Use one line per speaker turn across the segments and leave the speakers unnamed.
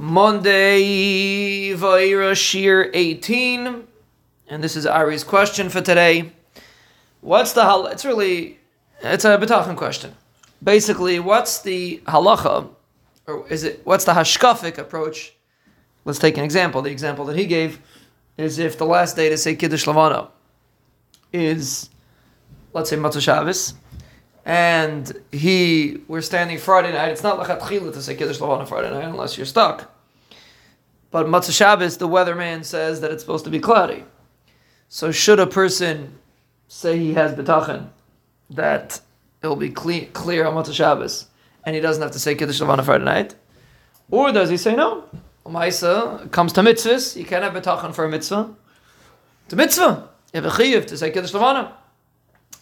Monday, Vaira Shiur 18. And this is Ari's question for today. What's the hal? It's really, it's a bitachon question. Basically, what's the halacha, or is it, what's the hashkafic approach? Let's take an example. The example that he gave is if the last day to say Kiddush Lavana is, let's say Motzei Shabbos, and he we're standing Friday night. It's not lechatchila to say kiddush on Friday night unless you're stuck. But Motzei Shabbos, the weatherman says that it's supposed to be cloudy. So should a person say he has bitachon that it will be clear, clear on Motzei Shabbos and he doesn't have to say kiddush on Friday night, or does he say no? Maisa comes to mitzvahs. You can't have bitachon for a mitzvah. A mitzvah. You have a chiyuv to say kiddush levana.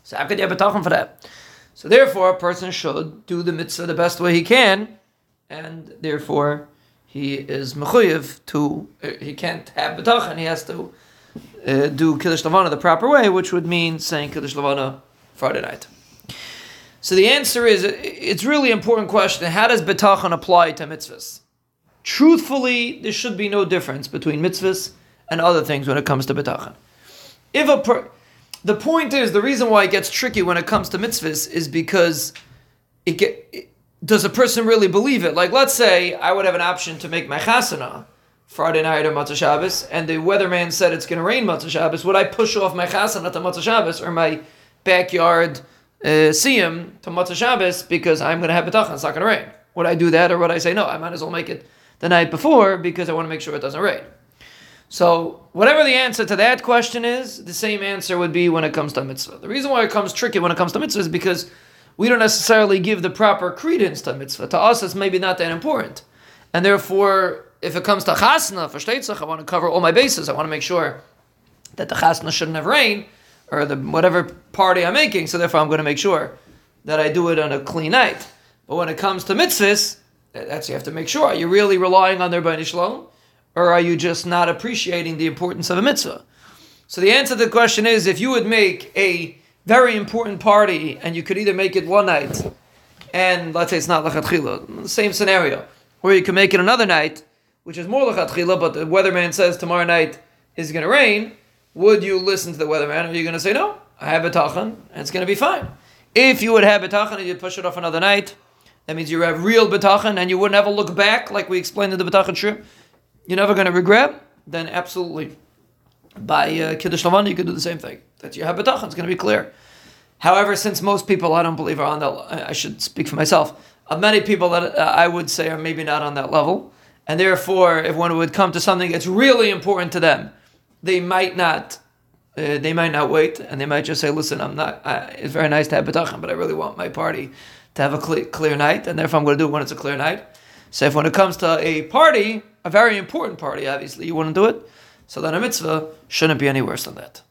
So how could you have bitachon for that? So therefore, a person should do the mitzvah the best way he can, and therefore he is mechuyev to. Uh, he can't have bitachon. He has to uh, do kiddush lavana the proper way, which would mean saying kiddush lavana Friday night. So the answer is, it's really important question. How does bitachon apply to mitzvahs? Truthfully, there should be no difference between mitzvahs and other things when it comes to bitachon. If a per, the point is the reason why it gets tricky when it comes to mitzvahs is because it get it, does a person really believe it? Like, let's say I would have an option to make my chasana Friday night or Motzei Shabbos, and the weatherman said it's going to rain Motzei Shabbos. Would I push off my chasana to Motzei Shabbos or my backyard uh, siyum to Motzei Shabbos because I'm going to have bitachon? It's not going to rain. Would I do that, or would I say no? I might as well make it the night before because I want to make sure it doesn't rain. So, whatever the answer to that question is, the same answer would be when it comes to mitzvah. The reason why it comes tricky when it comes to mitzvah is because we don't necessarily give the proper credence to mitzvah. To us, it's maybe not that important. And therefore, if it comes to chasna, for shteitzach, I want to cover all my bases. I want to make sure that the chasna shouldn't have rain, or the whatever party I'm making, so therefore I'm going to make sure that I do it on a clean night. But when it comes to mitzvahs, that's you have to make sure. Are you really relying on their Bani Shalom? Or are you just not appreciating the importance of a mitzvah? So the answer to the question is if you would make a very important party and you could either make it one night and let's say it's not lachatchila, same scenario, or you can make it another night, which is more lachatchila, but the weatherman says tomorrow night is going to rain, would you listen to the weatherman or are you going to say no? I have a tachan and it's going to be fine. If you would have a tachan and you push it off another night, that means you have real bitachon and you wouldn't have a look back like we explained in the bitachon trip you're never going to regret, then absolutely. By uh, Kiddush Lavana, you could do the same thing. That you have bitachon, it's going to be clear. However, since most people, I don't believe, are on that, I should speak for myself, uh, many people that uh, I would say are maybe not on that level. And therefore, if one would come to something that's really important to them, they might not uh, they might not wait, and they might just say, "Listen, I'm not. Uh, it's very nice to have bitachon, but I really want my party to have a clear, clear night, and therefore I'm going to do it when it's a clear night." So if when it comes to a party, a very important party, obviously, you wouldn't do it. So then a mitzvah shouldn't be any worse than that.